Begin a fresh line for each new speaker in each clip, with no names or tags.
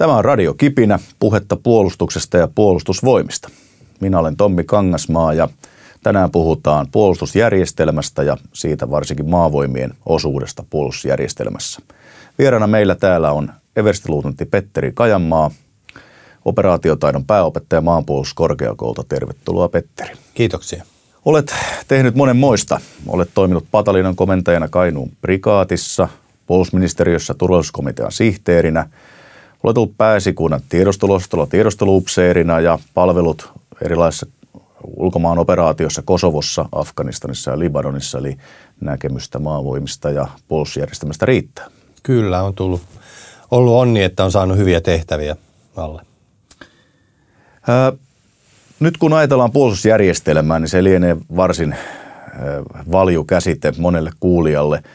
Tämä on Radio Kipinä, puhetta puolustuksesta ja puolustusvoimista. Minä olen Tommi Kangasmaa ja tänään puhutaan puolustusjärjestelmästä ja siitä varsinkin maavoimien osuudesta puolustusjärjestelmässä. Vierana meillä täällä on everstiluutentti Petteri Kajanmaa, operaatiotaidon pääopettaja maanpuolustuskorkeakoulta. Tervetuloa Petteri.
Kiitoksia.
Olet tehnyt monen moista. Olet toiminut patalinan komentajana Kainuun prikaatissa, puolustusministeriössä turvallisuuskomitean sihteerinä – Olet ollut pääsikunnan tiedosteluosastolla tiedosteluupseerina ja palvelut erilaisissa ulkomaan operaatioissa Kosovossa, Afganistanissa ja Libanonissa, eli näkemystä maavoimista ja puolustusjärjestelmästä riittää.
Kyllä, on tullut, ollut onni, että on saanut hyviä tehtäviä alle.
Ää, nyt kun ajatellaan puolustusjärjestelmää, niin se lienee varsin valju käsite monelle kuulijalle –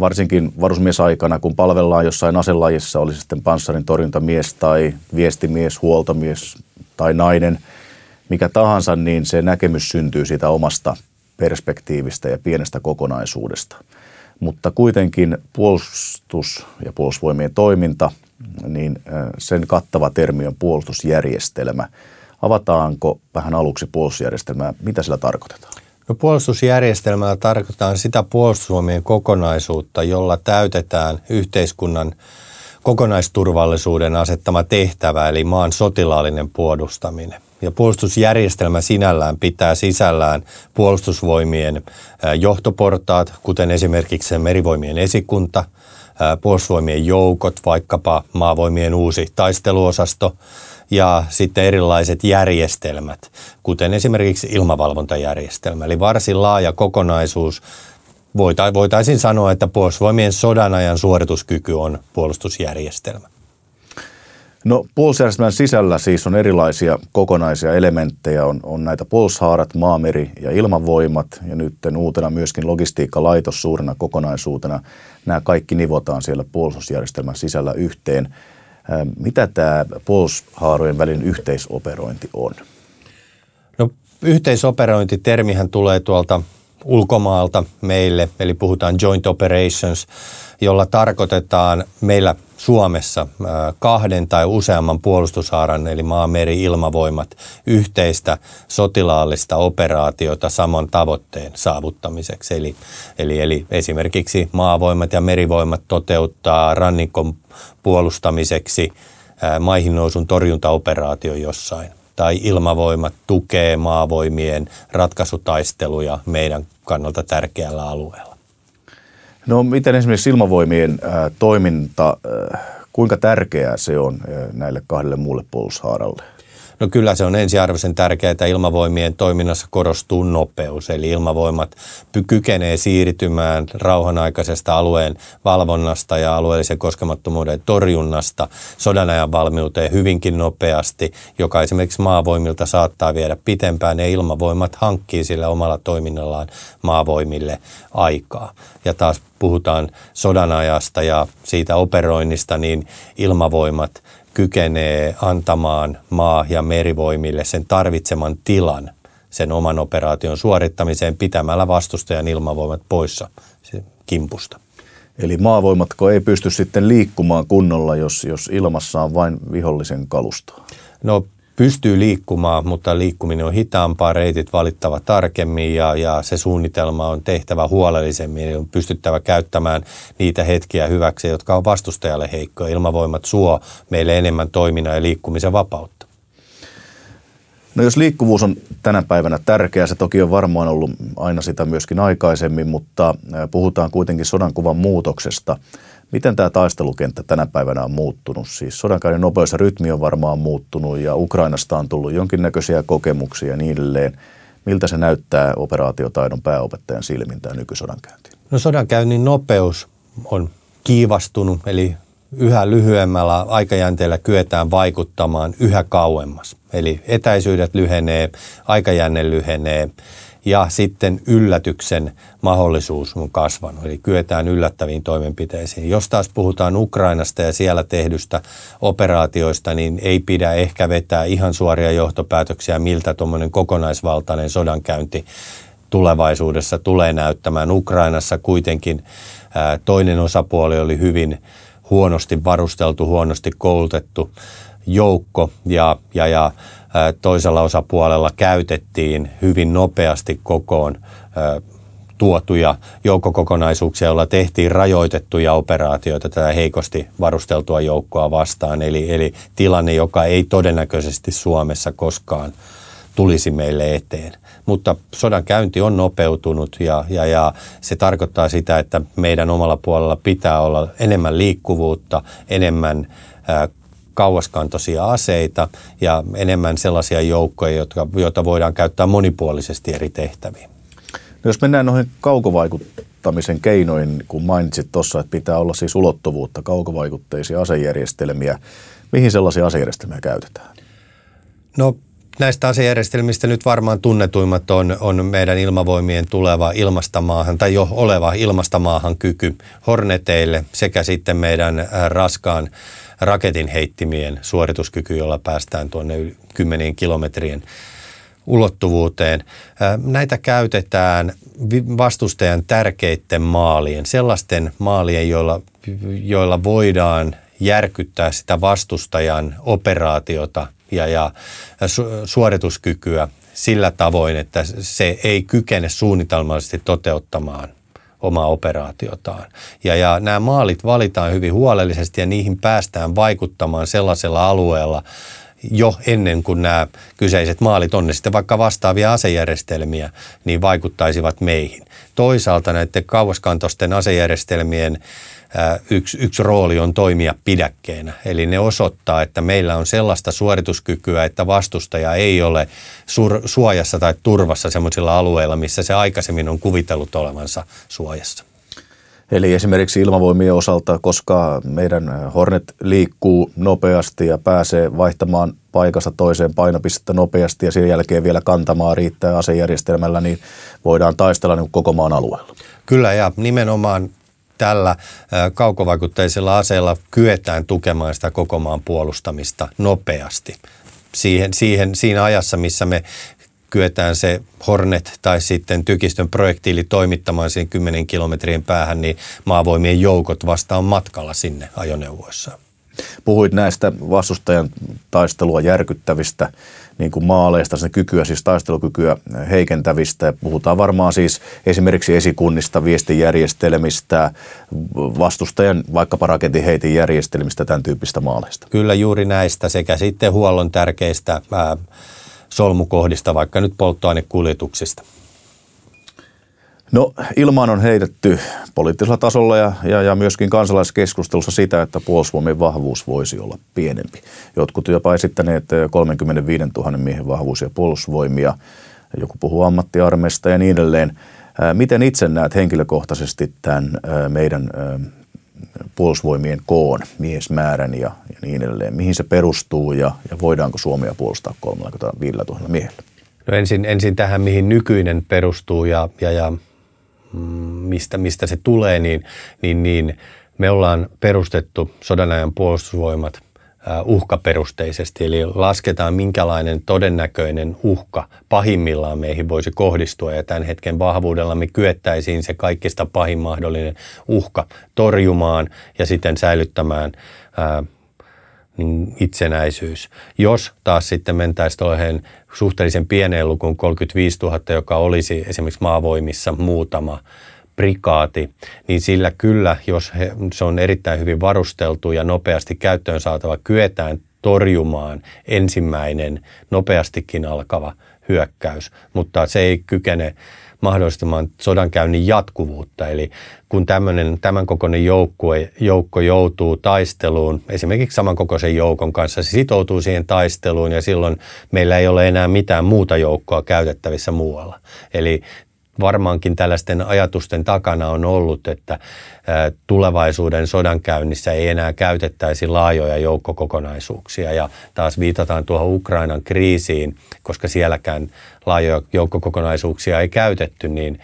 varsinkin varusmiesaikana, kun palvellaan jossain aselajissa, oli sitten panssarin torjuntamies tai viestimies, huoltomies tai nainen, mikä tahansa, niin se näkemys syntyy siitä omasta perspektiivistä ja pienestä kokonaisuudesta. Mutta kuitenkin puolustus ja puolustusvoimien toiminta, niin sen kattava termi on puolustusjärjestelmä. Avataanko vähän aluksi puolustusjärjestelmää? Mitä sillä tarkoitetaan?
No puolustusjärjestelmällä tarkoitetaan sitä puolustusvoimien kokonaisuutta, jolla täytetään yhteiskunnan kokonaisturvallisuuden asettama tehtävä, eli maan sotilaallinen puolustaminen. Ja puolustusjärjestelmä sinällään pitää sisällään puolustusvoimien johtoportaat, kuten esimerkiksi merivoimien esikunta, puolustusvoimien joukot, vaikkapa maavoimien uusi taisteluosasto, ja sitten erilaiset järjestelmät, kuten esimerkiksi ilmavalvontajärjestelmä. Eli varsin laaja kokonaisuus. Voitaisiin sanoa, että puolustusvoimien sodan ajan suorituskyky on puolustusjärjestelmä.
No puolustusjärjestelmän sisällä siis on erilaisia kokonaisia elementtejä. On, on näitä puolustushaarat, maameri ja ilmavoimat ja nyt uutena myöskin logistiikkalaitos suurena kokonaisuutena. Nämä kaikki nivotaan siellä puolustusjärjestelmän sisällä yhteen. Mitä tämä puolustushaarojen välin yhteisoperointi on?
No yhteisoperointitermihän tulee tuolta ulkomaalta meille, eli puhutaan joint operations, jolla tarkoitetaan meillä Suomessa kahden tai useamman puolustushaaran, eli maa, meri, ilmavoimat, yhteistä sotilaallista operaatiota saman tavoitteen saavuttamiseksi. Eli, eli, eli esimerkiksi maavoimat ja merivoimat toteuttaa rannikon puolustamiseksi maihin nousun torjuntaoperaatio jossain. Tai ilmavoimat tukee maavoimien ratkaisutaisteluja meidän kannalta tärkeällä alueella.
No miten esimerkiksi ilmavoimien äh, toiminta, äh, kuinka tärkeää se on äh, näille kahdelle muulle puolustushaaralle?
No kyllä se on ensiarvoisen tärkeää, että ilmavoimien toiminnassa korostuu nopeus, eli ilmavoimat kykenee siirtymään rauhanaikaisesta alueen valvonnasta ja alueellisen koskemattomuuden torjunnasta sodanajan valmiuteen hyvinkin nopeasti, joka esimerkiksi maavoimilta saattaa viedä pitempään ja ilmavoimat hankkii sillä omalla toiminnallaan maavoimille aikaa. Ja taas puhutaan sodanajasta ja siitä operoinnista, niin ilmavoimat – kykenee antamaan maa- ja merivoimille sen tarvitseman tilan sen oman operaation suorittamiseen pitämällä vastustajan ilmavoimat poissa kimpusta.
Eli maavoimatko ei pysty sitten liikkumaan kunnolla, jos, jos ilmassa on vain vihollisen kalustoa?
No pystyy liikkumaan, mutta liikkuminen on hitaampaa, reitit valittava tarkemmin ja, ja se suunnitelma on tehtävä huolellisemmin. Eli on pystyttävä käyttämään niitä hetkiä hyväksi, jotka on vastustajalle heikkoja. Ilmavoimat suo meille enemmän toiminnan ja liikkumisen vapautta.
No jos liikkuvuus on tänä päivänä tärkeää, se toki on varmaan ollut aina sitä myöskin aikaisemmin, mutta puhutaan kuitenkin sodankuvan muutoksesta – Miten tämä taistelukenttä tänä päivänä on muuttunut? Siis sodankäynnin nopeus ja rytmi on varmaan muuttunut ja Ukrainasta on tullut jonkinnäköisiä kokemuksia ja niin edelleen. Miltä se näyttää operaatiotaidon pääopettajan silmin tämä nykysodankäynti?
No sodankäynnin nopeus on kiivastunut, eli yhä lyhyemmällä aikajänteellä kyetään vaikuttamaan yhä kauemmas. Eli etäisyydet lyhenee, aikajänne lyhenee ja sitten yllätyksen mahdollisuus on kasvanut, eli kyetään yllättäviin toimenpiteisiin. Jos taas puhutaan Ukrainasta ja siellä tehdystä operaatioista, niin ei pidä ehkä vetää ihan suoria johtopäätöksiä, miltä tuommoinen kokonaisvaltainen sodankäynti tulevaisuudessa tulee näyttämään. Ukrainassa kuitenkin toinen osapuoli oli hyvin huonosti varusteltu, huonosti koulutettu joukko ja, ja, ja toisella osapuolella käytettiin hyvin nopeasti kokoon tuotuja joukkokokonaisuuksia, joilla tehtiin rajoitettuja operaatioita tätä heikosti varusteltua joukkoa vastaan. Eli, eli tilanne, joka ei todennäköisesti Suomessa koskaan tulisi meille eteen. Mutta sodan käynti on nopeutunut ja, ja, ja se tarkoittaa sitä, että meidän omalla puolella pitää olla enemmän liikkuvuutta, enemmän kauaskantoisia aseita ja enemmän sellaisia joukkoja, jotka, joita voidaan käyttää monipuolisesti eri tehtäviin.
No jos mennään noihin kaukovaikuttamisen keinoihin, kun mainitsit tuossa, että pitää olla siis ulottuvuutta, kaukovaikutteisia asejärjestelmiä, mihin sellaisia asejärjestelmiä käytetään?
No näistä asejärjestelmistä nyt varmaan tunnetuimmat on, on meidän ilmavoimien tuleva ilmastamaahan tai jo oleva ilmastamaahan kyky Horneteille sekä sitten meidän äh, raskaan raketin heittimien suorituskyky, jolla päästään tuonne kymmenien kilometrien ulottuvuuteen. Näitä käytetään vastustajan tärkeiden maalien, sellaisten maalien, joilla, joilla voidaan järkyttää sitä vastustajan operaatiota ja, ja suorituskykyä sillä tavoin, että se ei kykene suunnitelmallisesti toteuttamaan omaa operaatiotaan. Ja, ja nämä maalit valitaan hyvin huolellisesti ja niihin päästään vaikuttamaan sellaisella alueella, jo ennen kuin nämä kyseiset maalit on sitten vaikka vastaavia asejärjestelmiä, niin vaikuttaisivat meihin. Toisaalta näiden kauaskantoisten asejärjestelmien yksi, yksi rooli on toimia pidäkkeenä. Eli ne osoittaa, että meillä on sellaista suorituskykyä, että vastustaja ei ole sur, suojassa tai turvassa sellaisilla alueilla, missä se aikaisemmin on kuvitellut olevansa suojassa.
Eli esimerkiksi ilmavoimien osalta, koska meidän Hornet liikkuu nopeasti ja pääsee vaihtamaan paikasta toiseen painopistettä nopeasti ja sen jälkeen vielä kantamaan riittää asejärjestelmällä, niin voidaan taistella niin koko maan alueella.
Kyllä ja nimenomaan tällä kaukovaikutteisella aseella kyetään tukemaan sitä koko maan puolustamista nopeasti. Siihen, siihen, siinä ajassa, missä me kyetään se Hornet tai sitten tykistön projektiili toimittamaan siihen 10 kilometrien päähän, niin maavoimien joukot vasta on matkalla sinne ajoneuvoissa.
Puhuit näistä vastustajan taistelua järkyttävistä niin kuin maaleista, sen kykyä, siis taistelukykyä heikentävistä. Puhutaan varmaan siis esimerkiksi esikunnista, viestijärjestelmistä, vastustajan vaikkapa raketin järjestelmistä, tämän tyyppistä maaleista.
Kyllä juuri näistä sekä sitten huollon tärkeistä ää, solmukohdista, vaikka nyt polttoainekuljetuksista?
No ilmaan on heitetty poliittisella tasolla ja, ja, ja myöskin kansalaiskeskustelussa sitä, että puolustusvoimien vahvuus voisi olla pienempi. Jotkut jopa esittäneet 35 000 miehen vahvuusia puolustusvoimia, joku puhuu ammattiarmeista ja niin edelleen. Miten itse näet henkilökohtaisesti tämän meidän puolustusvoimien koon, miesmäärän ja, ja niin edelleen. Mihin se perustuu ja, ja voidaanko Suomea puolustaa 35 000 miehellä?
No ensin, ensin tähän, mihin nykyinen perustuu ja, ja, ja mm, mistä, mistä se tulee, niin, niin, niin me ollaan perustettu sodanajan puolustusvoimat – uhkaperusteisesti, eli lasketaan minkälainen todennäköinen uhka pahimmillaan meihin voisi kohdistua, ja tämän hetken vahvuudella me kyettäisiin se kaikista pahin mahdollinen uhka torjumaan ja sitten säilyttämään ää, niin itsenäisyys. Jos taas sitten mentäisiin tuohon suhteellisen pieneen lukuun 35 000, joka olisi esimerkiksi maavoimissa muutama prikaati, niin sillä kyllä, jos he, se on erittäin hyvin varusteltu ja nopeasti käyttöön saatava, kyetään torjumaan ensimmäinen nopeastikin alkava hyökkäys, mutta se ei kykene mahdollistamaan sodankäynnin jatkuvuutta. Eli kun tämmöinen, tämän kokoinen joukko, joukko joutuu taisteluun, esimerkiksi samankokoisen joukon kanssa, se sitoutuu siihen taisteluun ja silloin meillä ei ole enää mitään muuta joukkoa käytettävissä muualla. Eli varmaankin tällaisten ajatusten takana on ollut, että tulevaisuuden sodankäynnissä ei enää käytettäisi laajoja joukkokokonaisuuksia. Ja taas viitataan tuohon Ukrainan kriisiin, koska sielläkään laajoja joukkokokonaisuuksia ei käytetty, niin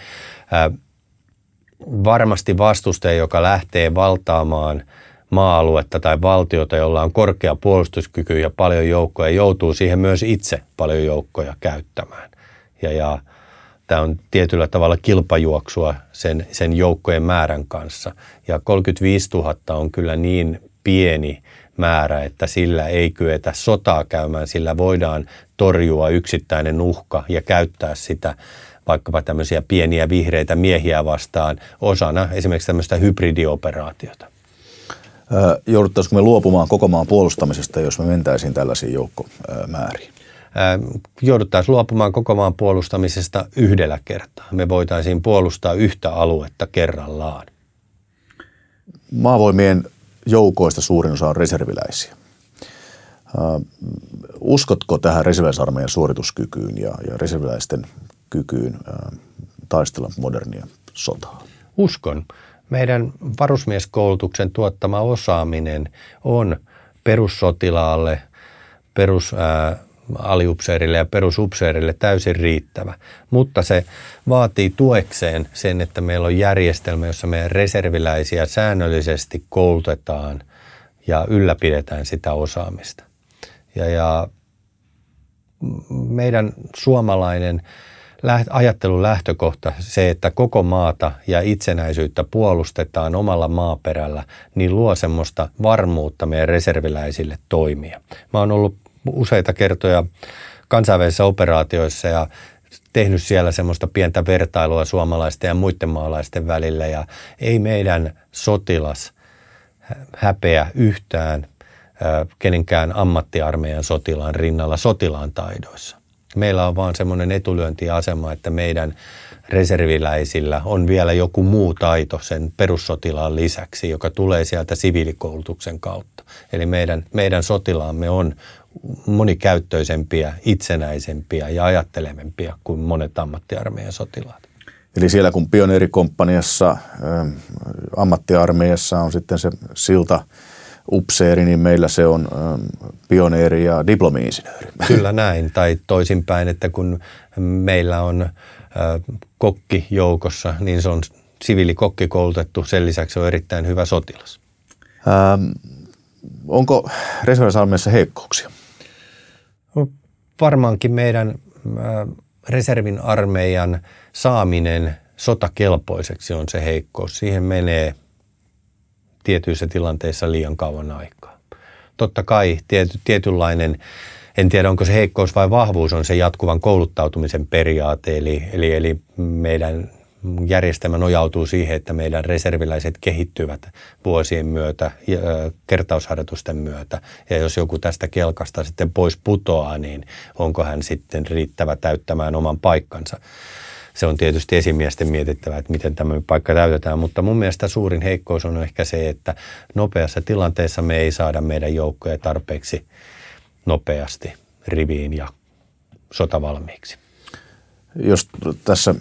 varmasti vastustaja, joka lähtee valtaamaan maa-aluetta tai valtiota, jolla on korkea puolustuskyky ja paljon joukkoja, joutuu siihen myös itse paljon joukkoja käyttämään. Ja, ja tämä on tietyllä tavalla kilpajuoksua sen, sen joukkojen määrän kanssa. Ja 35 000 on kyllä niin pieni määrä, että sillä ei kyetä sotaa käymään, sillä voidaan torjua yksittäinen uhka ja käyttää sitä vaikkapa tämmöisiä pieniä vihreitä miehiä vastaan osana esimerkiksi tämmöistä hybridioperaatiota.
Jouduttaisiko me luopumaan koko maan puolustamisesta, jos me mentäisiin tällaisiin joukkomääriin?
Jouduttaisiin luopumaan koko maan puolustamisesta yhdellä kertaa. Me voitaisiin puolustaa yhtä aluetta kerrallaan.
Maavoimien joukoista suurin osa on reserviläisiä. Uskotko tähän reserviläisarmeijan suorituskykyyn ja, ja reserviläisten kykyyn taistella modernia sotaa?
Uskon. Meidän varusmieskoulutuksen tuottama osaaminen on perussotilaalle, perus aliupseerille ja perusupseerille täysin riittävä, mutta se vaatii tuekseen sen, että meillä on järjestelmä, jossa meidän reserviläisiä säännöllisesti koulutetaan ja ylläpidetään sitä osaamista. Ja, ja meidän suomalainen ajattelun lähtökohta, se, että koko maata ja itsenäisyyttä puolustetaan omalla maaperällä, niin luo semmoista varmuutta meidän reserviläisille toimia. Mä oon ollut useita kertoja kansainvälisissä operaatioissa ja tehnyt siellä semmoista pientä vertailua suomalaisten ja muiden maalaisten välillä ja ei meidän sotilas häpeä yhtään kenenkään ammattiarmeijan sotilaan rinnalla sotilaan taidoissa. Meillä on vaan semmoinen etulyöntiasema, että meidän reserviläisillä on vielä joku muu taito sen perussotilaan lisäksi, joka tulee sieltä siviilikoulutuksen kautta. Eli meidän, meidän sotilaamme on monikäyttöisempiä, itsenäisempiä ja ajattelevempia kuin monet ammattiarmeijan sotilaat.
Eli siellä kun pioneerikomppaniassa, ähm, ammattiarmeijassa on sitten se silta upseeri, niin meillä se on ähm, pioneeri ja diplomi-insinööri.
Kyllä näin, tai toisinpäin, että kun meillä on äh, kokki joukossa, niin se on siviilikokki koulutettu, sen lisäksi on erittäin hyvä sotilas. Ähm,
onko reservisalmeessa heikkouksia?
Varmaankin meidän reservin armeijan saaminen sotakelpoiseksi on se heikkous. Siihen menee tietyissä tilanteissa liian kauan aikaa. Totta kai tiety, tietynlainen, en tiedä onko se heikkous vai vahvuus, on se jatkuvan kouluttautumisen periaate. Eli, eli, eli meidän järjestelmä nojautuu siihen, että meidän reserviläiset kehittyvät vuosien myötä, kertausharjoitusten myötä. Ja jos joku tästä kelkasta sitten pois putoaa, niin onko hän sitten riittävä täyttämään oman paikkansa. Se on tietysti esimiesten mietittävä, että miten tämä paikka täytetään, mutta mun mielestä suurin heikkous on ehkä se, että nopeassa tilanteessa me ei saada meidän joukkoja tarpeeksi nopeasti riviin ja sotavalmiiksi.
Jos tässä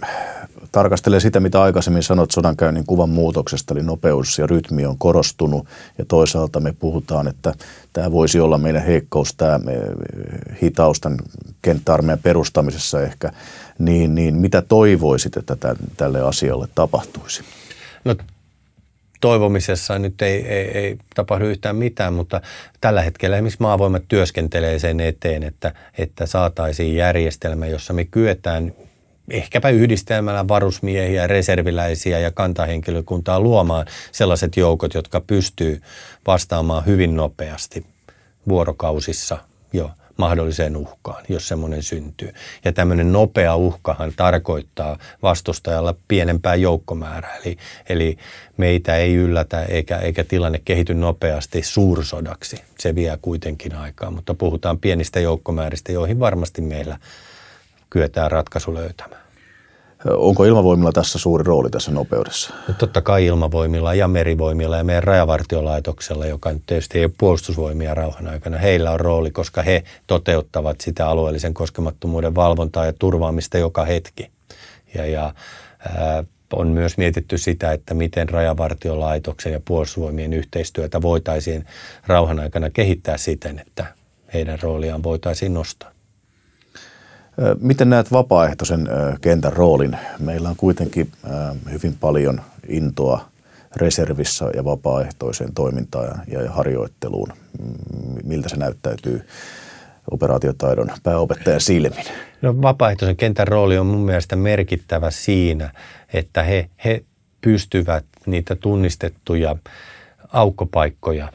tarkastelee sitä, mitä aikaisemmin sanot sodankäynnin kuvan muutoksesta, eli nopeus ja rytmi on korostunut, ja toisaalta me puhutaan, että tämä voisi olla meidän heikkous, tämä eh, hitaus tämän perustamisessa ehkä, niin, niin mitä toivoisit, että tälle asialle tapahtuisi?
No toivomisessa nyt ei, ei, ei tapahdu yhtään mitään, mutta tällä hetkellä esimerkiksi maavoimat työskentelee sen eteen, että, että saataisiin järjestelmä, jossa me kyetään ehkäpä yhdistelmällä varusmiehiä, reserviläisiä ja kantahenkilökuntaa luomaan sellaiset joukot, jotka pystyy vastaamaan hyvin nopeasti vuorokausissa jo mahdolliseen uhkaan, jos semmoinen syntyy. Ja tämmöinen nopea uhkahan tarkoittaa vastustajalla pienempää joukkomäärää. Eli, eli meitä ei yllätä eikä, eikä tilanne kehity nopeasti suursodaksi. Se vie kuitenkin aikaa, mutta puhutaan pienistä joukkomääristä, joihin varmasti meillä kyetään ratkaisu löytämään.
Onko ilmavoimilla tässä suuri rooli tässä nopeudessa?
No totta kai ilmavoimilla ja merivoimilla ja meidän rajavartiolaitoksella, joka nyt tietysti ei ole puolustusvoimia rauhan aikana, heillä on rooli, koska he toteuttavat sitä alueellisen koskemattomuuden valvontaa ja turvaamista joka hetki. Ja, ja ää, on myös mietitty sitä, että miten rajavartiolaitoksen ja puolustusvoimien yhteistyötä voitaisiin rauhan aikana kehittää siten, että heidän rooliaan voitaisiin nostaa.
Miten näet vapaaehtoisen kentän roolin? Meillä on kuitenkin hyvin paljon intoa reservissä ja vapaaehtoiseen toimintaan ja harjoitteluun. Miltä se näyttäytyy operaatiotaidon pääopettajan silmin?
No, vapaaehtoisen kentän rooli on mun mielestä merkittävä siinä, että he, he pystyvät niitä tunnistettuja aukkopaikkoja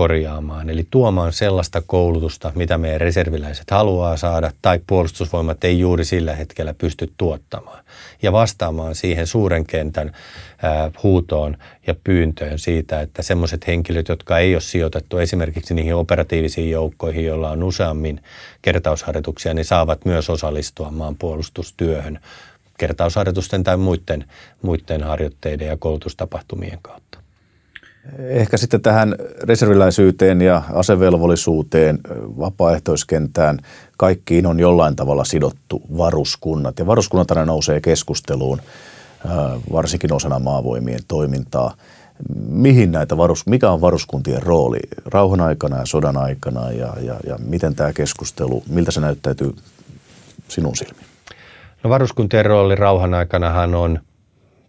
korjaamaan, eli tuomaan sellaista koulutusta, mitä meidän reserviläiset haluaa saada tai puolustusvoimat ei juuri sillä hetkellä pysty tuottamaan. Ja vastaamaan siihen suuren kentän huutoon ja pyyntöön siitä, että semmoiset henkilöt, jotka ei ole sijoitettu esimerkiksi niihin operatiivisiin joukkoihin, joilla on useammin kertausharjoituksia, niin saavat myös osallistua maanpuolustustyöhön kertausharjoitusten tai muiden, muiden harjoitteiden ja koulutustapahtumien kautta.
Ehkä sitten tähän reserviläisyyteen ja asevelvollisuuteen, vapaaehtoiskentään, kaikkiin on jollain tavalla sidottu varuskunnat. Ja varuskunnat aina nousee keskusteluun, varsinkin osana maavoimien toimintaa. Mihin näitä varus, mikä on varuskuntien rooli rauhan aikana ja sodan aikana ja, ja, ja miten tämä keskustelu, miltä se näyttäytyy sinun silmiin?
No varuskuntien rooli rauhan aikanahan on –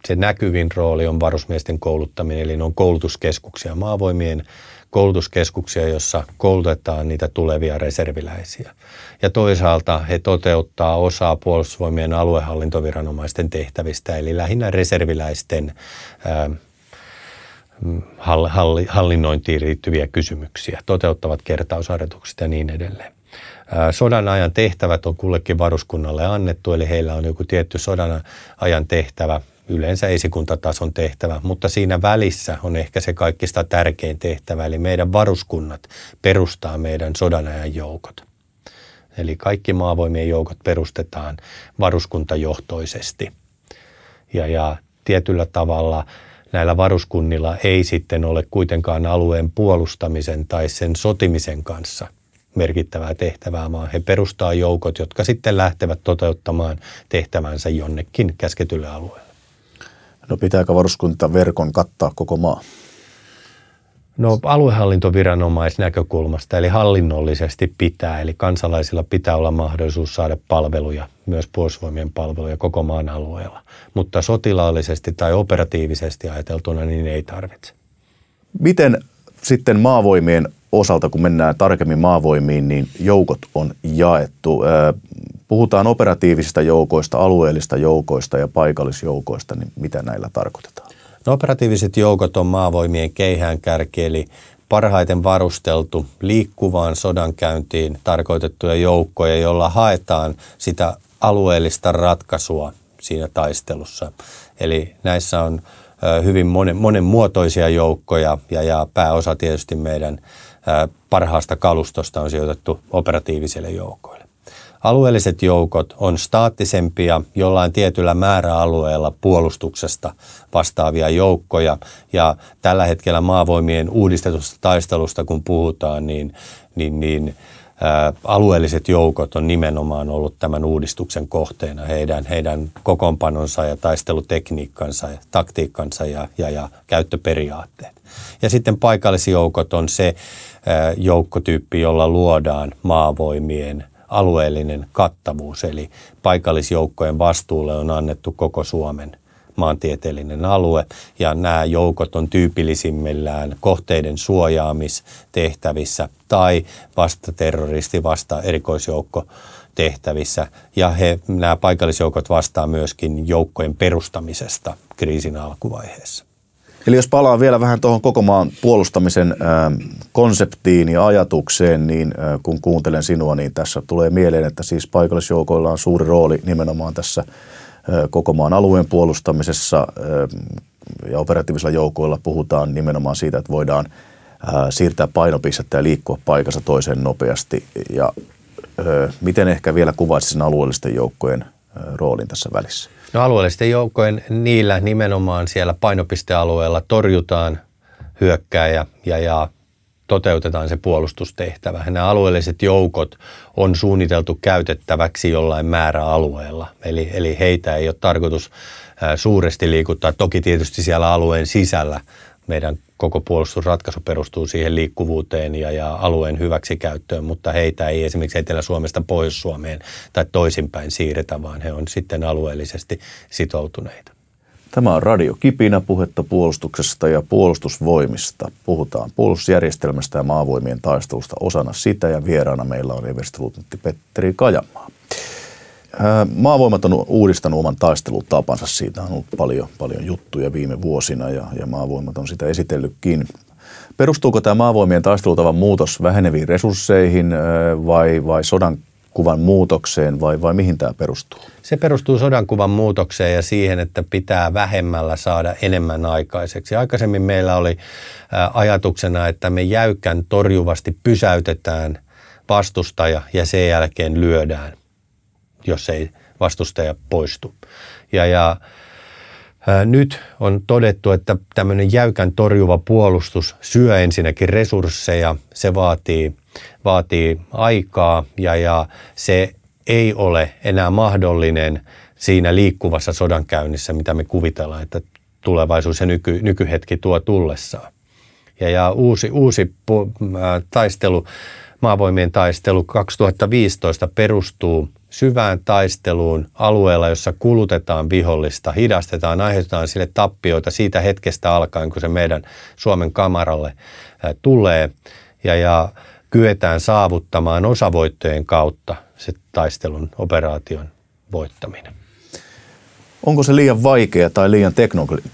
se näkyvin rooli on varusmiesten kouluttaminen, eli ne on koulutuskeskuksia, maavoimien koulutuskeskuksia, jossa koulutetaan niitä tulevia reserviläisiä. Ja toisaalta he toteuttaa osaa puolustusvoimien aluehallintoviranomaisten tehtävistä, eli lähinnä reserviläisten ää, hallinnointiin liittyviä kysymyksiä, toteuttavat kertausharjoitukset ja niin edelleen. Sodan ajan tehtävät on kullekin varuskunnalle annettu, eli heillä on joku tietty sodan ajan tehtävä, yleensä esikuntatason tehtävä, mutta siinä välissä on ehkä se kaikista tärkein tehtävä, eli meidän varuskunnat perustaa meidän sodanajan joukot. Eli kaikki maavoimien joukot perustetaan varuskuntajohtoisesti. Ja, ja tietyllä tavalla näillä varuskunnilla ei sitten ole kuitenkaan alueen puolustamisen tai sen sotimisen kanssa merkittävää tehtävää, vaan he perustaa joukot, jotka sitten lähtevät toteuttamaan tehtävänsä jonnekin käsketylle alueelle.
No pitääkö varuskuntaverkon kattaa koko maa?
No aluehallintoviranomaisnäkökulmasta, eli hallinnollisesti pitää, eli kansalaisilla pitää olla mahdollisuus saada palveluja, myös puolustusvoimien palveluja koko maan alueella. Mutta sotilaallisesti tai operatiivisesti ajateltuna niin ei tarvitse.
Miten sitten maavoimien osalta, kun mennään tarkemmin maavoimiin, niin joukot on jaettu. Puhutaan operatiivisista joukoista, alueellista joukoista ja paikallisjoukoista, niin mitä näillä tarkoitetaan?
No, operatiiviset joukot on maavoimien keihään kärki, eli parhaiten varusteltu liikkuvaan sodankäyntiin tarkoitettuja joukkoja, joilla haetaan sitä alueellista ratkaisua siinä taistelussa. Eli näissä on hyvin monen, monenmuotoisia joukkoja ja, ja pääosa tietysti meidän parhaasta kalustosta on sijoitettu operatiivisille joukoille. Alueelliset joukot on staattisempia jollain tietyllä määräalueella puolustuksesta vastaavia joukkoja. Ja tällä hetkellä maavoimien uudistetusta taistelusta, kun puhutaan, niin, niin, niin alueelliset joukot on nimenomaan ollut tämän uudistuksen kohteena. Heidän, heidän kokoonpanonsa ja taistelutekniikkansa ja taktiikkansa ja, ja, ja käyttöperiaatteet. Ja sitten paikallisjoukot on se ää, joukkotyyppi, jolla luodaan maavoimien alueellinen kattavuus, eli paikallisjoukkojen vastuulle on annettu koko Suomen maantieteellinen alue, ja nämä joukot on tyypillisimmillään kohteiden suojaamistehtävissä tai vasta terroristi, vasta erikoisjoukko tehtävissä. Ja he, nämä paikallisjoukot vastaa myöskin joukkojen perustamisesta kriisin alkuvaiheessa.
Eli jos palaa vielä vähän tuohon koko maan puolustamisen konseptiin ja ajatukseen, niin kun kuuntelen sinua, niin tässä tulee mieleen, että siis paikallisjoukoilla on suuri rooli nimenomaan tässä koko maan alueen puolustamisessa ja operatiivisilla joukoilla puhutaan nimenomaan siitä, että voidaan siirtää painopistettä ja liikkua paikassa toiseen nopeasti. Ja miten ehkä vielä kuvaisit sen alueellisten joukkojen roolin tässä välissä?
No alueellisten joukkojen niillä nimenomaan siellä painopistealueella torjutaan hyökkääjä ja, ja toteutetaan se puolustustehtävä. Nämä alueelliset joukot on suunniteltu käytettäväksi jollain määräalueella, eli, eli heitä ei ole tarkoitus suuresti liikuttaa. Toki tietysti siellä alueen sisällä meidän koko puolustusratkaisu perustuu siihen liikkuvuuteen ja, ja alueen hyväksikäyttöön, mutta heitä ei esimerkiksi Etelä-Suomesta Pohjois-Suomeen tai toisinpäin siirretä, vaan he on sitten alueellisesti sitoutuneita.
Tämä on Radio Kipinä puhetta puolustuksesta ja puolustusvoimista. Puhutaan puolustusjärjestelmästä ja maavoimien taistelusta osana sitä ja vieraana meillä on everstiluutnantti Petteri Kajamaa. Maavoimat on uudistanut oman taistelutapansa. Siitä on ollut paljon, paljon juttuja viime vuosina ja, ja maavoimat on sitä esitellytkin. Perustuuko tämä maavoimien taistelutavan muutos väheneviin resursseihin vai, vai sodan kuvan muutokseen vai, vai mihin tämä perustuu?
Se perustuu sodankuvan muutokseen ja siihen, että pitää vähemmällä saada enemmän aikaiseksi. Aikaisemmin meillä oli ajatuksena, että me jäykän torjuvasti pysäytetään vastustaja ja sen jälkeen lyödään, jos ei vastustaja poistu. Ja, ja nyt on todettu, että tämmöinen jäykän torjuva puolustus syö ensinnäkin resursseja, se vaatii, vaatii aikaa ja, ja se ei ole enää mahdollinen siinä liikkuvassa sodankäynnissä, mitä me kuvitellaan, että tulevaisuus ja nyky, nykyhetki tuo tullessaan. Ja, ja uusi, uusi taistelu, maavoimien taistelu 2015 perustuu syvään taisteluun alueella, jossa kulutetaan vihollista, hidastetaan, aiheutetaan sille tappioita siitä hetkestä alkaen, kun se meidän Suomen kamaralle tulee. Ja, ja kyetään saavuttamaan osavoittojen kautta se taistelun operaation voittaminen.
Onko se liian vaikea tai liian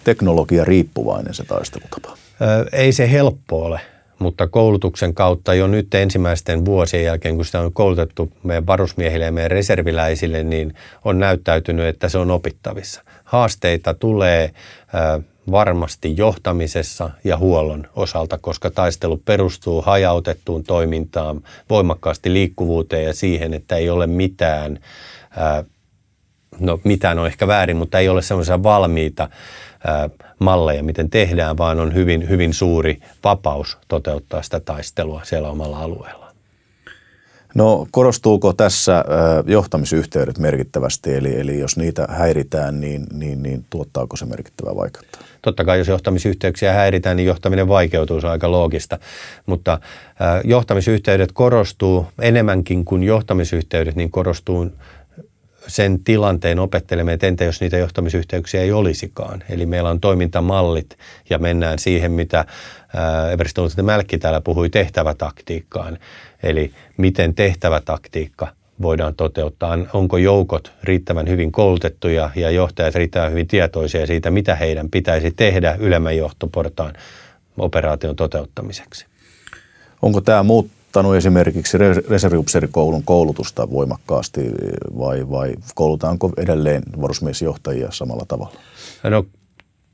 teknologia riippuvainen se taistelutapa?
Ei se helppo ole mutta koulutuksen kautta jo nyt ensimmäisten vuosien jälkeen, kun sitä on koulutettu meidän varusmiehille ja meidän reserviläisille, niin on näyttäytynyt, että se on opittavissa. Haasteita tulee varmasti johtamisessa ja huollon osalta, koska taistelu perustuu hajautettuun toimintaan, voimakkaasti liikkuvuuteen ja siihen, että ei ole mitään, no mitään on ehkä väärin, mutta ei ole semmoisia valmiita malleja, miten tehdään, vaan on hyvin, hyvin suuri vapaus toteuttaa sitä taistelua siellä omalla alueella.
No korostuuko tässä johtamisyhteydet merkittävästi, eli, eli jos niitä häiritään, niin, niin, niin tuottaako se merkittävää vaikeutta?
Totta kai jos johtamisyhteyksiä häiritään, niin johtaminen vaikeutuu, se on aika loogista, mutta johtamisyhteydet korostuu enemmänkin kuin johtamisyhteydet, niin korostuu sen tilanteen opettelemme, että entä jos niitä johtamisyhteyksiä ei olisikaan. Eli meillä on toimintamallit ja mennään siihen, mitä Everston Mälkki täällä puhui tehtävätaktiikkaan. Eli miten tehtävätaktiikka voidaan toteuttaa. Onko joukot riittävän hyvin koulutettuja ja johtajat riittävän hyvin tietoisia siitä, mitä heidän pitäisi tehdä ylemmän johtoportaan operaation toteuttamiseksi.
Onko tämä muut, muuttanut esimerkiksi reserviupseerikoulun koulutusta voimakkaasti vai, vai koulutaanko edelleen varusmiesjohtajia samalla tavalla?
No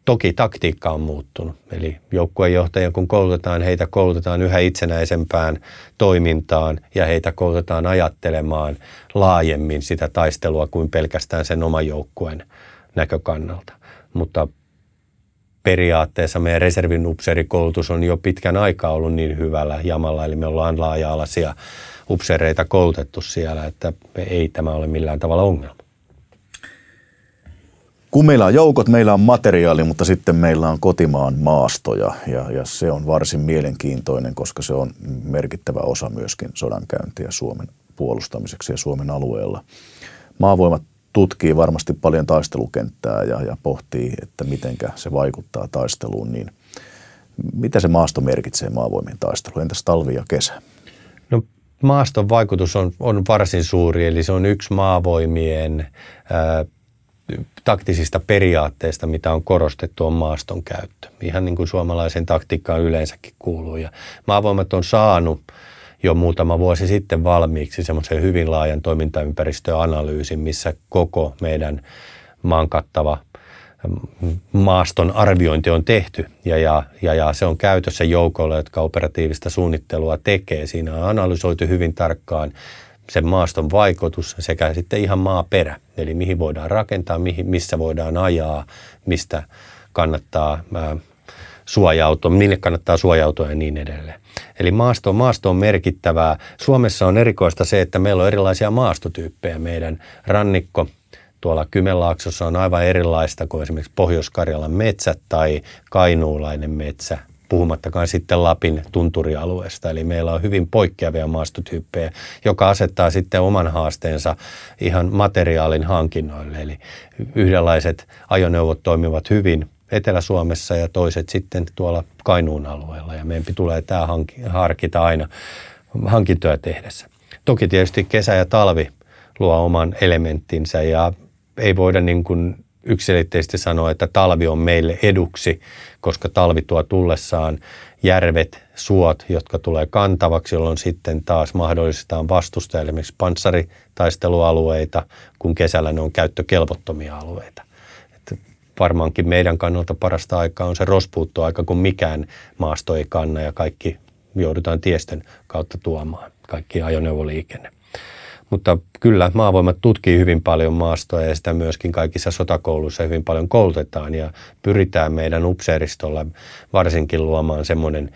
toki taktiikka on muuttunut. Eli joukkueenjohtajia kun koulutetaan, heitä koulutetaan yhä itsenäisempään toimintaan ja heitä koulutetaan ajattelemaan laajemmin sitä taistelua kuin pelkästään sen oman joukkueen näkökannalta. Mutta periaatteessa meidän reservin upseerikoulutus on jo pitkän aikaa ollut niin hyvällä jamalla, eli me ollaan laaja-alaisia upseereita koulutettu siellä, että ei tämä ole millään tavalla ongelma.
Kun meillä on joukot, meillä on materiaali, mutta sitten meillä on kotimaan maastoja ja, ja se on varsin mielenkiintoinen, koska se on merkittävä osa myöskin sodankäyntiä Suomen puolustamiseksi ja Suomen alueella. Maavoimat tutkii varmasti paljon taistelukenttää ja, ja pohtii, että mitenkä se vaikuttaa taisteluun, niin mitä se maasto merkitsee maavoimien taisteluun? Entäs talvi ja kesä?
No maaston vaikutus on, on varsin suuri, eli se on yksi maavoimien ää, taktisista periaatteista, mitä on korostettu, on maaston käyttö. Ihan niin kuin suomalaisen taktiikkaan yleensäkin kuuluu. Ja maavoimat on saanut jo muutama vuosi sitten valmiiksi semmoisen hyvin laajan toimintaympäristöanalyysin, missä koko meidän maan kattava mm, maaston arviointi on tehty ja, ja, ja, ja se on käytössä joukoille, jotka operatiivista suunnittelua tekee. Siinä on analysoitu hyvin tarkkaan sen maaston vaikutus sekä sitten ihan maaperä, eli mihin voidaan rakentaa, mihin, missä voidaan ajaa, mistä kannattaa ää, suojautua, minne kannattaa suojautua ja niin edelleen. Eli maasto, maasto on merkittävää. Suomessa on erikoista se, että meillä on erilaisia maastotyyppejä. Meidän rannikko tuolla Kymenlaaksossa on aivan erilaista kuin esimerkiksi Pohjois-Karjalan metsät tai kainuulainen metsä, puhumattakaan sitten Lapin tunturialueesta. Eli meillä on hyvin poikkeavia maastotyyppejä, joka asettaa sitten oman haasteensa ihan materiaalin hankinnoille. Eli yhdenlaiset ajoneuvot toimivat hyvin Etelä-Suomessa ja toiset sitten tuolla Kainuun alueella. Ja meidän tulee tämä harkita aina hankintoja tehdessä. Toki tietysti kesä ja talvi luo oman elementtinsä ja ei voida niin kuin yksilitteisesti sanoa, että talvi on meille eduksi, koska talvi tuo tullessaan järvet, suot, jotka tulee kantavaksi, jolloin sitten taas mahdollistetaan vastusta esimerkiksi panssaritaistelualueita, kun kesällä ne on käyttökelvottomia alueita. Varmaankin meidän kannalta parasta aikaa on se rospuuttoaika, kun mikään maasto ei kanna ja kaikki joudutaan tiestön kautta tuomaan, kaikki ajoneuvoliikenne. Mutta kyllä maavoimat tutkii hyvin paljon maastoa ja sitä myöskin kaikissa sotakouluissa hyvin paljon koulutetaan ja pyritään meidän upseeristolla varsinkin luomaan semmoinen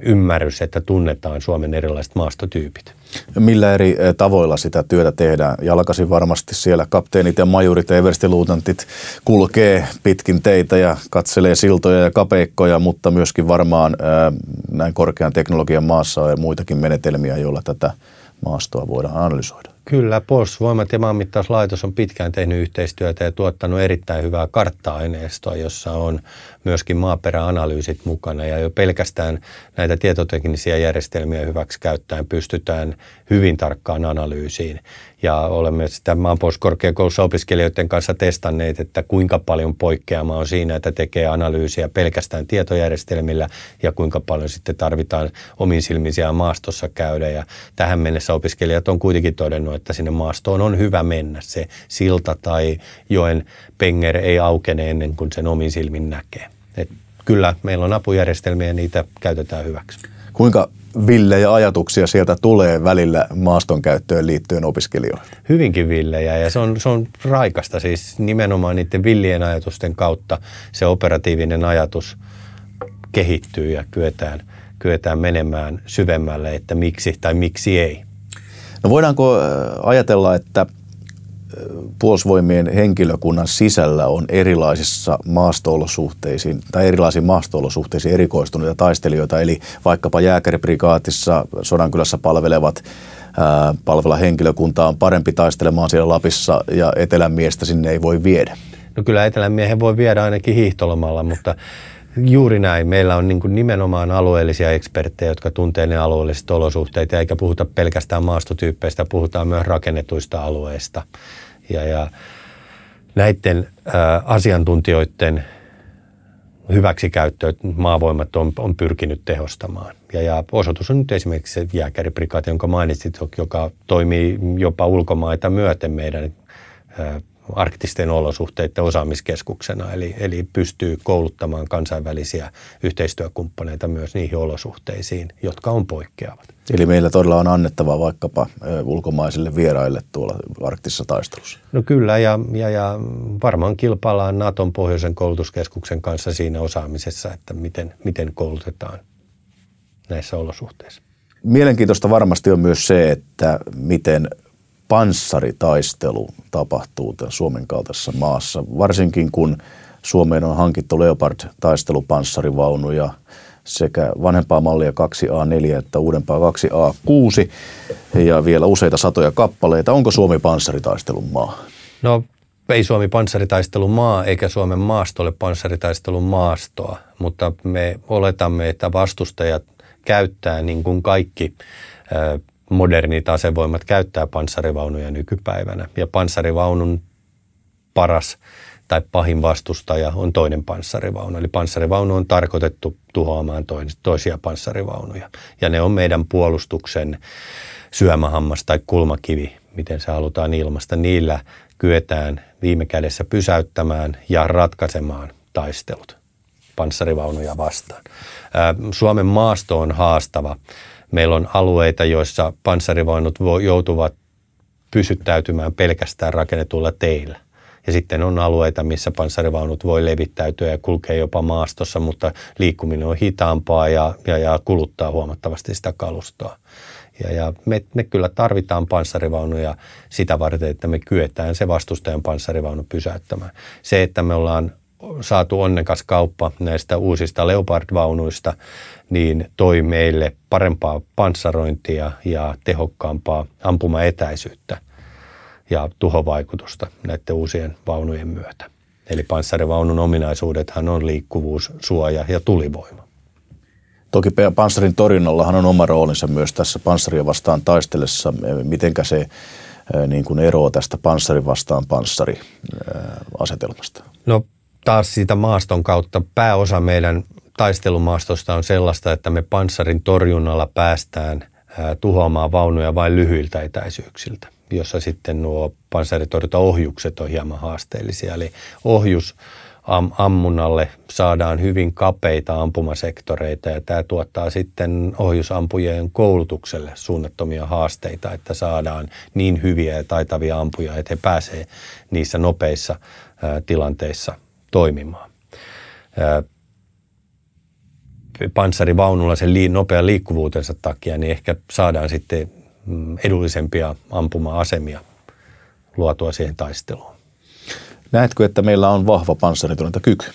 ymmärrys, että tunnetaan Suomen erilaiset maastotyypit.
Millä eri eh, tavoilla sitä työtä tehdään? Jalkaisin varmasti siellä kapteenit ja majurit ja everstiluutantit kulkee pitkin teitä ja katselee siltoja ja kapeikkoja, mutta myöskin varmaan eh, näin korkean teknologian maassa on muitakin menetelmiä, joilla tätä maastoa voidaan analysoida.
Kyllä, puolustusvoimat ja maanmittauslaitos on pitkään tehnyt yhteistyötä ja tuottanut erittäin hyvää kartta-aineistoa, jossa on myöskin maaperäanalyysit mukana ja jo pelkästään näitä tietoteknisiä järjestelmiä hyväksi käyttäen pystytään hyvin tarkkaan analyysiin. Ja olemme sitä maanpuolustuskorkeakoulussa opiskelijoiden kanssa testanneet, että kuinka paljon poikkeama on siinä, että tekee analyysiä pelkästään tietojärjestelmillä ja kuinka paljon sitten tarvitaan omin silmisiä maastossa käydä. Ja tähän mennessä opiskelijat on kuitenkin todennut, että sinne maastoon on hyvä mennä. Se silta tai joen penger ei aukene ennen kuin sen omin silmin näkee. Et kyllä meillä on apujärjestelmiä ja niitä käytetään hyväksi.
Kuinka villejä ajatuksia sieltä tulee välillä maaston käyttöön liittyen opiskelijoille?
Hyvinkin villejä ja se on, se on raikasta siis nimenomaan niiden villien ajatusten kautta se operatiivinen ajatus kehittyy ja kyetään, kyetään menemään syvemmälle, että miksi tai miksi ei.
No voidaanko äh, ajatella, että – puolustusvoimien henkilökunnan sisällä on erilaisissa maastoolosuhteisiin tai erilaisiin maastoolosuhteisiin erikoistuneita taistelijoita, eli vaikkapa jääkäriprikaatissa Sodankylässä palvelevat palvella henkilökunta on parempi taistelemaan siellä Lapissa ja etelän miestä sinne ei voi viedä.
No kyllä etelän miehen voi viedä ainakin hiihtolomalla, mutta Juuri näin. Meillä on niin nimenomaan alueellisia eksperttejä, jotka tuntee ne alueelliset olosuhteet, eikä puhuta pelkästään maastotyyppeistä, puhutaan myös rakennetuista alueista. Ja, ja näiden ä, asiantuntijoiden hyväksikäyttöä maavoimat on, on pyrkinyt tehostamaan. Ja, ja osoitus on nyt esimerkiksi se jääkäriprikaati, jonka mainitsit, joka toimii jopa ulkomaita myöten meidän ä, arktisten olosuhteiden osaamiskeskuksena, eli, eli pystyy kouluttamaan kansainvälisiä yhteistyökumppaneita myös niihin olosuhteisiin, jotka on poikkeavat.
Eli meillä todella on annettava vaikkapa ulkomaisille vieraille tuolla arktisessa taistelussa.
No kyllä, ja, ja, ja varmaan kilpaillaan Naton pohjoisen koulutuskeskuksen kanssa siinä osaamisessa, että miten, miten koulutetaan näissä olosuhteissa.
Mielenkiintoista varmasti on myös se, että miten panssaritaistelu tapahtuu Suomen kaltaisessa maassa, varsinkin kun Suomeen on hankittu Leopard-taistelupanssarivaunuja sekä vanhempaa mallia 2A4 että uudempaa 2A6 ja vielä useita satoja kappaleita. Onko Suomi panssaritaistelun maa?
No ei Suomi panssaritaistelun maa eikä Suomen maasto ole panssaritaistelun maastoa, mutta me oletamme, että vastustajat käyttää niin kuin kaikki modernit asevoimat käyttää panssarivaunuja nykypäivänä. Ja panssarivaunun paras tai pahin vastustaja on toinen panssarivaunu. Eli panssarivaunu on tarkoitettu tuhoamaan toisia panssarivaunuja. Ja ne on meidän puolustuksen syömähammas tai kulmakivi, miten se halutaan ilmasta. Niillä kyetään viime kädessä pysäyttämään ja ratkaisemaan taistelut panssarivaunuja vastaan. Suomen maasto on haastava Meillä on alueita, joissa panssarivaunut joutuvat pysyttäytymään pelkästään rakennetuilla teillä. Ja sitten on alueita, missä panssarivaunut voi levittäytyä ja kulkea jopa maastossa, mutta liikkuminen on hitaampaa ja, ja, ja kuluttaa huomattavasti sitä kalustoa. Ja, ja me, me kyllä tarvitaan panssarivaunuja sitä varten, että me kyetään se vastustajan panssarivaunu pysäyttämään. Se, että me ollaan saatu onnekas kauppa näistä uusista Leopard-vaunuista, niin toi meille parempaa panssarointia ja tehokkaampaa ampumaetäisyyttä ja tuhovaikutusta näiden uusien vaunujen myötä. Eli panssarivaunun ominaisuudethan on liikkuvuus, suoja ja tulivoima.
Toki panssarin torjunnallahan on oma roolinsa myös tässä panssaria vastaan taistellessa. Mitenkä se niin kuin eroaa tästä panssari vastaan panssari asetelmasta?
No taas siitä maaston kautta pääosa meidän taistelumaastosta on sellaista, että me panssarin torjunnalla päästään tuhoamaan vaunuja vain lyhyiltä etäisyyksiltä, jossa sitten nuo panssaritorjuntaohjukset on hieman haasteellisia. Eli ohjus am, ammunnalle saadaan hyvin kapeita ampumasektoreita ja tämä tuottaa sitten ohjusampujien koulutukselle suunnattomia haasteita, että saadaan niin hyviä ja taitavia ampuja, että he pääsevät niissä nopeissa tilanteissa toimimaan. Panssarivaunulla sen lii, nopean liikkuvuutensa takia, niin ehkä saadaan sitten mm, edullisempia ampuma-asemia luotua siihen taisteluun.
Näetkö, että meillä on vahva panssaritorjuntakyky?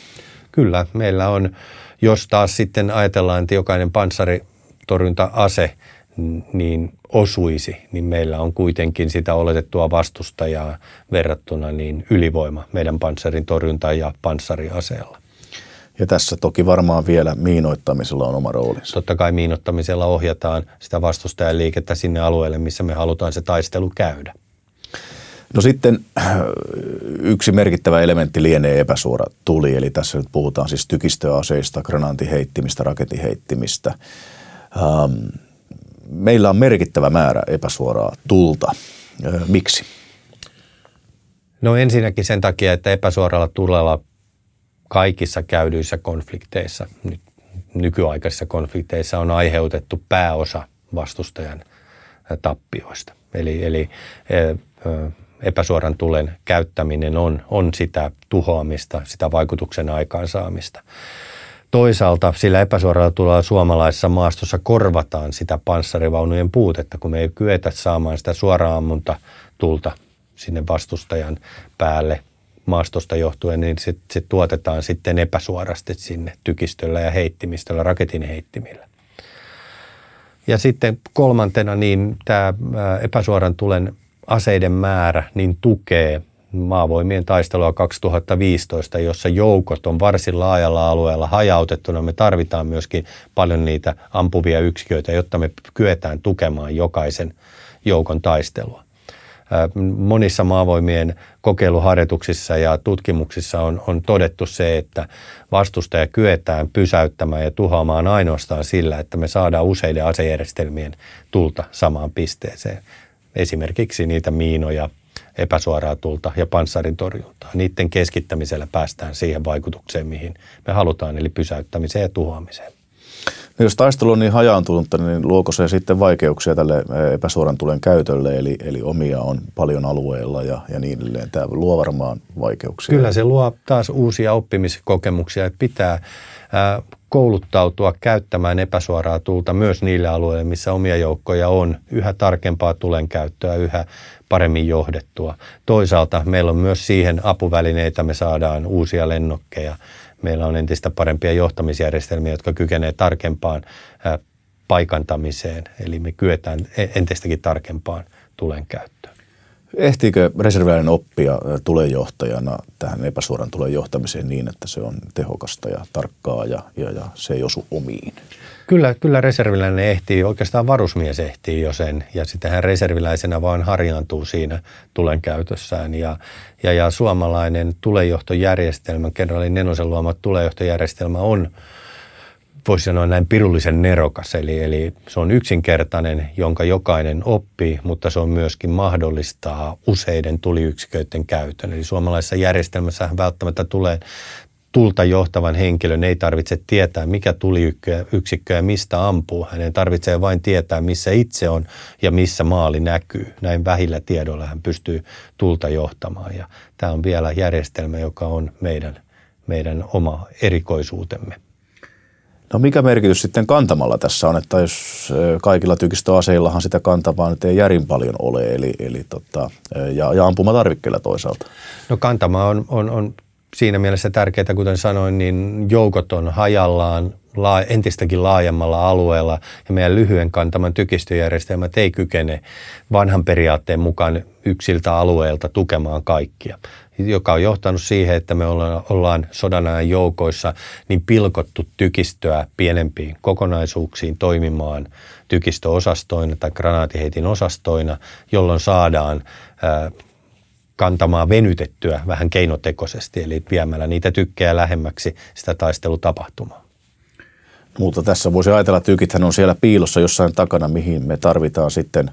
Kyllä, meillä on, jos taas sitten ajatellaan, että jokainen panssaritorjunta-ase niin osuisi, niin meillä on kuitenkin sitä oletettua vastustajaa verrattuna niin ylivoima meidän panssarin torjunta- ja panssariaseella.
Ja tässä toki varmaan vielä miinoittamisella on oma roolinsa.
Totta kai miinoittamisella ohjataan sitä vastustajan liikettä sinne alueelle, missä me halutaan se taistelu käydä.
No sitten yksi merkittävä elementti lienee epäsuora tuli, eli tässä nyt puhutaan siis tykistöaseista, granaattiheittimistä, raketiheittimistä. Ähm, meillä on merkittävä määrä epäsuoraa tulta. Miksi?
No ensinnäkin sen takia, että epäsuoralla tulella kaikissa käydyissä konflikteissa, nykyaikaisissa konflikteissa on aiheutettu pääosa vastustajan tappioista. Eli, eli epäsuoran tulen käyttäminen on, on sitä tuhoamista, sitä vaikutuksen aikaansaamista. Toisaalta sillä epäsuoralla tulella suomalaisessa maastossa korvataan sitä panssarivaunujen puutetta, kun me ei kyetä saamaan sitä suoraan ammunta tulta sinne vastustajan päälle maastosta johtuen, niin se, se tuotetaan sitten epäsuorasti sinne tykistöllä ja heittimistöllä, raketin heittimillä. Ja sitten kolmantena niin tämä epäsuoran tulen aseiden määrä niin tukee maavoimien taistelua 2015, jossa joukot on varsin laajalla alueella hajautettuna. Me tarvitaan myöskin paljon niitä ampuvia yksiköitä, jotta me kyetään tukemaan jokaisen joukon taistelua. Monissa maavoimien kokeiluharjoituksissa ja tutkimuksissa on, on todettu se, että vastustaja kyetään pysäyttämään ja tuhoamaan ainoastaan sillä, että me saadaan useiden asejärjestelmien tulta samaan pisteeseen esimerkiksi niitä miinoja, epäsuoraa tulta ja panssarin torjuntaa. Niiden keskittämisellä päästään siihen vaikutukseen, mihin me halutaan, eli pysäyttämiseen ja tuhoamiseen.
No jos taistelu on niin hajaantunutta, niin luoko se sitten vaikeuksia tälle epäsuoran tulen käytölle, eli, eli omia on paljon alueella ja, ja niin edelleen. Tämä luo varmaan vaikeuksia.
Kyllä se luo taas uusia oppimiskokemuksia, että pitää kouluttautua käyttämään epäsuoraa tulta myös niille alueille, missä omia joukkoja on, yhä tarkempaa tulen käyttöä, yhä paremmin johdettua. Toisaalta meillä on myös siihen apuvälineitä, me saadaan uusia lennokkeja, meillä on entistä parempia johtamisjärjestelmiä, jotka kykenevät tarkempaan paikantamiseen, eli me kyetään entistäkin tarkempaan tulen käyttöön.
Ehtiikö reserviläinen oppia tulejohtajana tähän epäsuoran tulen johtamiseen niin, että se on tehokasta ja tarkkaa ja, ja, ja se ei osu omiin?
Kyllä, kyllä reserviläinen ehtii, oikeastaan varusmies ehtii jo sen. Ja sitten hän reserviläisenä vaan harjaantuu siinä tulen käytössään. Ja, ja, ja suomalainen tulejohtojärjestelmä, kenraali Nenosen luoma tulejohtojärjestelmä on voisi sanoa näin pirullisen nerokas, eli, eli se on yksinkertainen, jonka jokainen oppii, mutta se on myöskin mahdollistaa useiden tuliyksiköiden käytön. Eli suomalaisessa järjestelmässä välttämättä tulee tulta johtavan henkilön ei tarvitse tietää, mikä tuliyksikkö ja mistä ampuu. Hänen tarvitsee vain tietää, missä itse on ja missä maali näkyy. Näin vähillä tiedoilla hän pystyy tulta johtamaan. Ja tämä on vielä järjestelmä, joka on meidän, meidän oma erikoisuutemme.
No mikä merkitys sitten kantamalla tässä on, että jos kaikilla tykistöaseillahan sitä kantamaan nyt ei järin paljon ole, eli, eli tota, ja, ja ampumatarvikkeilla toisaalta?
No kantama on, on, on siinä mielessä tärkeää, kuten sanoin, niin joukot on hajallaan entistäkin laajemmalla alueella ja meidän lyhyen kantaman tykistöjärjestelmät ei kykene vanhan periaatteen mukaan yksiltä alueelta tukemaan kaikkia, joka on johtanut siihen, että me ollaan, ollaan sodanajan joukoissa niin pilkottu tykistöä pienempiin kokonaisuuksiin toimimaan tykistöosastoina tai granaatiheitin osastoina, jolloin saadaan kantamaan venytettyä vähän keinotekoisesti, eli viemällä niitä tykkejä lähemmäksi sitä taistelutapahtumaa.
Mutta tässä voisi ajatella, että tykithän on siellä piilossa jossain takana, mihin me tarvitaan sitten,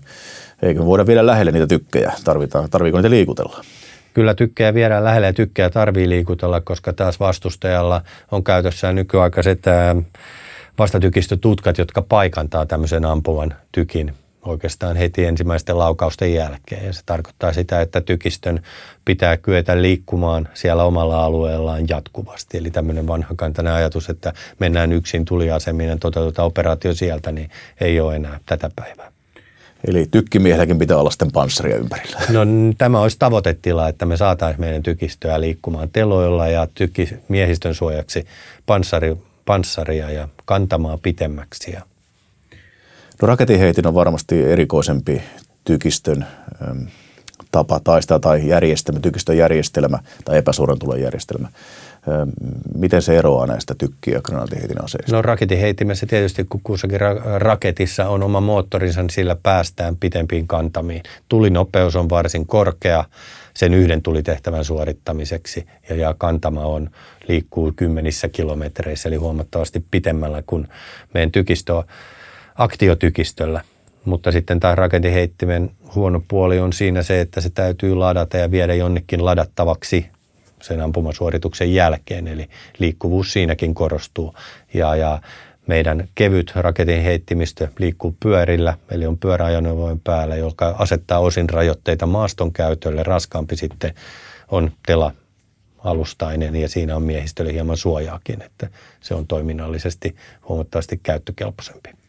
eikö voida viedä lähelle niitä tykkejä, tarvitaan, tarviiko niitä liikutella?
Kyllä tykkejä viedään lähelle ja tykkejä tarvii liikutella, koska taas vastustajalla on käytössään nykyaikaiset vastatykistötutkat, jotka paikantaa tämmöisen ampuvan tykin oikeastaan heti ensimmäisten laukausten jälkeen. Ja se tarkoittaa sitä, että tykistön pitää kyetä liikkumaan siellä omalla alueellaan jatkuvasti. Eli tämmöinen vanhakantainen ajatus, että mennään yksin tuliasemiin ja toteutetaan operaatio sieltä, niin ei ole enää tätä päivää.
Eli tykkimiehelläkin pitää olla sitten panssaria ympärillä.
No tämä olisi tavoitetila, että me saataisiin meidän tykistöä liikkumaan teloilla ja tykki miehistön suojaksi panssari, panssaria ja kantamaan pitemmäksi ja
No raketinheitin on varmasti erikoisempi tykistön äm, tapa taistaa tai järjestelmä, tykistön järjestelmä tai epäsuoran tulon järjestelmä. Ähm, miten se eroaa näistä tykki- ja granaatiheitin aseista?
No raketinheitimessä tietysti, kun kussakin ra- raketissa on oma moottorinsa, niin sillä päästään pitempiin kantamiin. Tulinopeus on varsin korkea sen yhden tulitehtävän suorittamiseksi ja, ja kantama on, liikkuu kymmenissä kilometreissä, eli huomattavasti pitemmällä kuin meidän tykistö aktiotykistöllä. Mutta sitten tämä raketinheittimen huono puoli on siinä se, että se täytyy ladata ja viedä jonnekin ladattavaksi sen ampumasuorituksen jälkeen. Eli liikkuvuus siinäkin korostuu. Ja, ja meidän kevyt raketinheittimistö liikkuu pyörillä, eli on pyöräajoneuvojen päällä, joka asettaa osin rajoitteita maaston käytölle. Raskaampi sitten on tela alustainen ja siinä on miehistölle hieman suojaakin, että se on toiminnallisesti huomattavasti käyttökelpoisempi.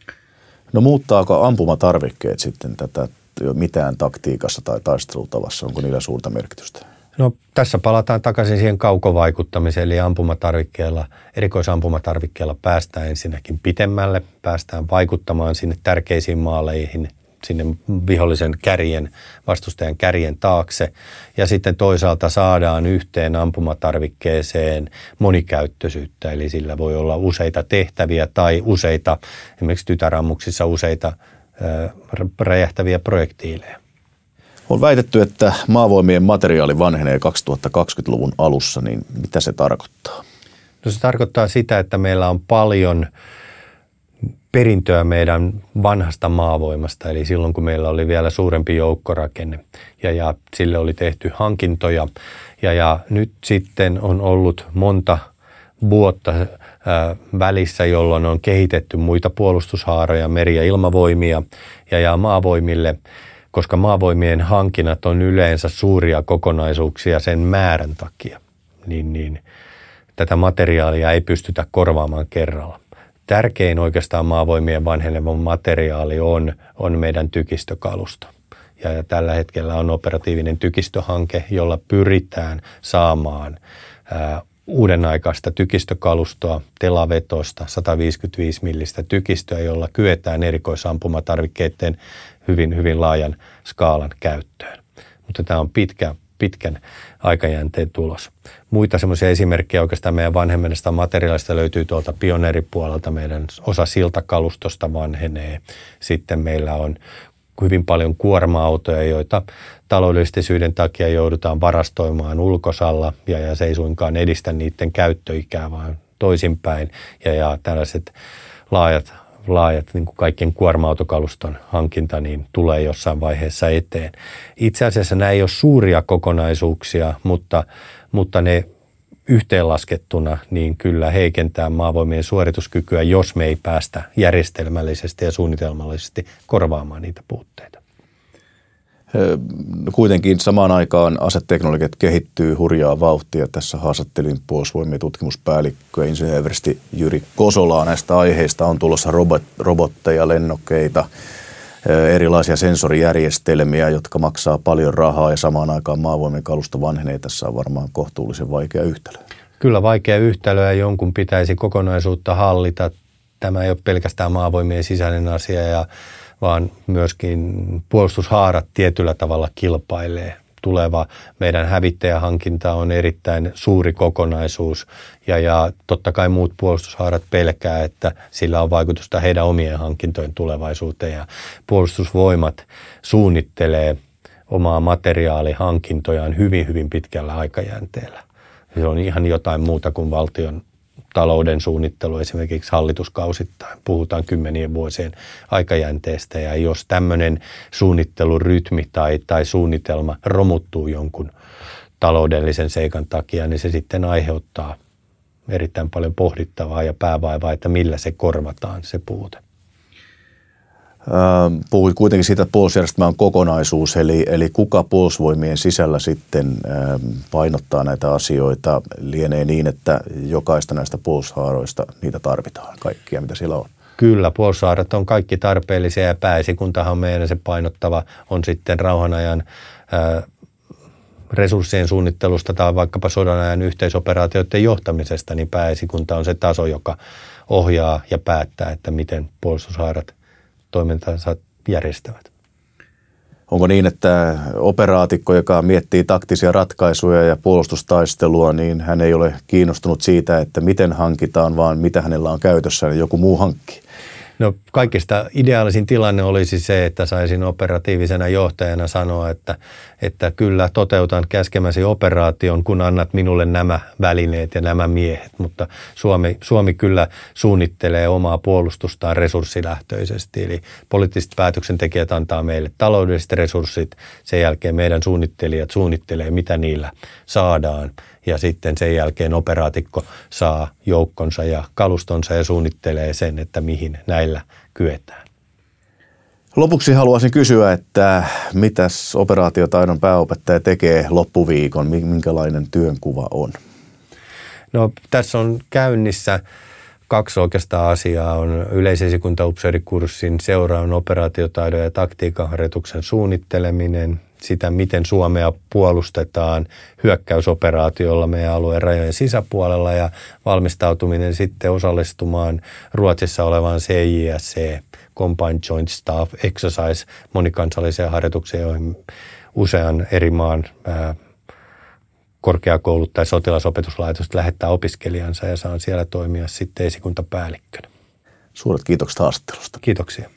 No muuttaako ampumatarvikkeet sitten tätä mitään taktiikassa tai taistelutavassa? Onko niillä suurta merkitystä?
No tässä palataan takaisin siihen kaukovaikuttamiseen, eli ampumatarvikkeella, erikoisampumatarvikkeella päästään ensinnäkin pitemmälle, päästään vaikuttamaan sinne tärkeisiin maaleihin, sinne vihollisen kärjen, vastustajan kärjen taakse. Ja sitten toisaalta saadaan yhteen ampumatarvikkeeseen monikäyttöisyyttä, eli sillä voi olla useita tehtäviä tai useita, esimerkiksi tytärammuksissa useita räjähtäviä projektiileja.
On väitetty, että maavoimien materiaali vanhenee 2020-luvun alussa, niin mitä se tarkoittaa?
No se tarkoittaa sitä, että meillä on paljon – perintöä meidän vanhasta maavoimasta, eli silloin kun meillä oli vielä suurempi joukkorakenne ja, ja sille oli tehty hankintoja. Ja, ja nyt sitten on ollut monta vuotta ää, välissä, jolloin on kehitetty muita puolustushaaroja, meri- ja ilmavoimia ja, ja maavoimille, koska maavoimien hankinnat on yleensä suuria kokonaisuuksia sen määrän takia, niin, niin tätä materiaalia ei pystytä korvaamaan kerralla tärkein oikeastaan maavoimien vanheneva materiaali on, on meidän tykistökalusto. Ja, ja tällä hetkellä on operatiivinen tykistöhanke, jolla pyritään saamaan ää, uuden aikaista tykistökalustoa, telavetosta, 155 millistä tykistöä, jolla kyetään erikoisampumatarvikkeiden hyvin, hyvin laajan skaalan käyttöön. Mutta tämä on pitkä, pitkän aikajänteen tulos. Muita semmoisia esimerkkejä oikeastaan meidän vanhemmista materiaalista löytyy tuolta pioneeripuolelta. Meidän osa siltakalustosta vanhenee. Sitten meillä on hyvin paljon kuorma-autoja, joita taloudellisten syiden takia joudutaan varastoimaan ulkosalla ja, ja se ei suinkaan edistä niiden käyttöikää, vaan toisinpäin. Ja, ja tällaiset laajat laajat niin kuin kaikkien kuorma-autokaluston hankinta niin tulee jossain vaiheessa eteen. Itse asiassa nämä ei ole suuria kokonaisuuksia, mutta, mutta ne yhteenlaskettuna niin kyllä heikentää maavoimien suorituskykyä, jos me ei päästä järjestelmällisesti ja suunnitelmallisesti korvaamaan niitä puutteita.
Kuitenkin samaan aikaan aseteknologiat kehittyy hurjaa vauhtia. Tässä haastattelin puolustusvoimien tutkimuspäällikkö insinööri Jyri Kosolaa näistä aiheista. On tulossa robot, robotteja, lennokkeita erilaisia sensorijärjestelmiä, jotka maksaa paljon rahaa ja samaan aikaan maavoimien kalusto vanhenee. Tässä on varmaan kohtuullisen vaikea yhtälö.
Kyllä vaikea yhtälö ja jonkun pitäisi kokonaisuutta hallita. Tämä ei ole pelkästään maavoimien sisäinen asia, ja, vaan myöskin puolustushaarat tietyllä tavalla kilpailee tuleva meidän hävittäjähankinta on erittäin suuri kokonaisuus ja, ja totta kai muut puolustushaarat pelkää, että sillä on vaikutusta heidän omien hankintojen tulevaisuuteen ja puolustusvoimat suunnittelee omaa materiaalihankintojaan hyvin, hyvin pitkällä aikajänteellä. Se on ihan jotain muuta kuin valtion talouden suunnittelu esimerkiksi hallituskausittain. Puhutaan kymmenien vuosien aikajänteestä ja jos tämmöinen suunnittelurytmi tai, tai suunnitelma romuttuu jonkun taloudellisen seikan takia, niin se sitten aiheuttaa erittäin paljon pohdittavaa ja päävaivaa, että millä se korvataan se puute.
Ähm, puhuit kuitenkin siitä, että puolustusjärjestelmä on kokonaisuus, eli, eli kuka puolustusvoimien sisällä sitten ähm, painottaa näitä asioita. Lienee niin, että jokaista näistä puolustushaaroista niitä tarvitaan, kaikkia mitä siellä on.
Kyllä, puolustushaarat on kaikki tarpeellisia ja pääesikuntahan meidän se painottava on sitten rauhanajan äh, resurssien suunnittelusta tai vaikkapa sodan ajan yhteisoperaatioiden johtamisesta, niin pääesikunta on se taso, joka ohjaa ja päättää, että miten puolustushaarat toimintansa järjestävät.
Onko niin, että operaatikko, joka miettii taktisia ratkaisuja ja puolustustaistelua, niin hän ei ole kiinnostunut siitä, että miten hankitaan, vaan mitä hänellä on käytössä, niin joku muu hankkii?
No kaikista ideaalisin tilanne olisi se, että saisin operatiivisena johtajana sanoa, että, että kyllä toteutan käskemäsi operaation, kun annat minulle nämä välineet ja nämä miehet. Mutta Suomi, Suomi kyllä suunnittelee omaa puolustustaan resurssilähtöisesti. Eli poliittiset päätöksentekijät antaa meille taloudelliset resurssit, sen jälkeen meidän suunnittelijat suunnittelee, mitä niillä saadaan – ja sitten sen jälkeen operaatikko saa joukkonsa ja kalustonsa ja suunnittelee sen, että mihin näillä kyetään.
Lopuksi haluaisin kysyä, että mitäs operaatiotaidon pääopettaja tekee loppuviikon, minkälainen työnkuva on?
No tässä on käynnissä kaksi oikeastaan asiaa. On yleisesikuntaupseerikurssin seuraavan operaatiotaidon ja taktiikan harjoituksen suunnitteleminen sitä, miten Suomea puolustetaan hyökkäysoperaatiolla meidän alueen rajojen sisäpuolella ja valmistautuminen sitten osallistumaan Ruotsissa olevaan CJSC, Combined Joint Staff Exercise, monikansalliseen harjoitukseen, joihin usean eri maan korkeakoulut tai sotilasopetuslaitos lähettää opiskelijansa ja saan siellä toimia sitten esikuntapäällikkönä.
Suuret kiitokset haastattelusta.
Kiitoksia.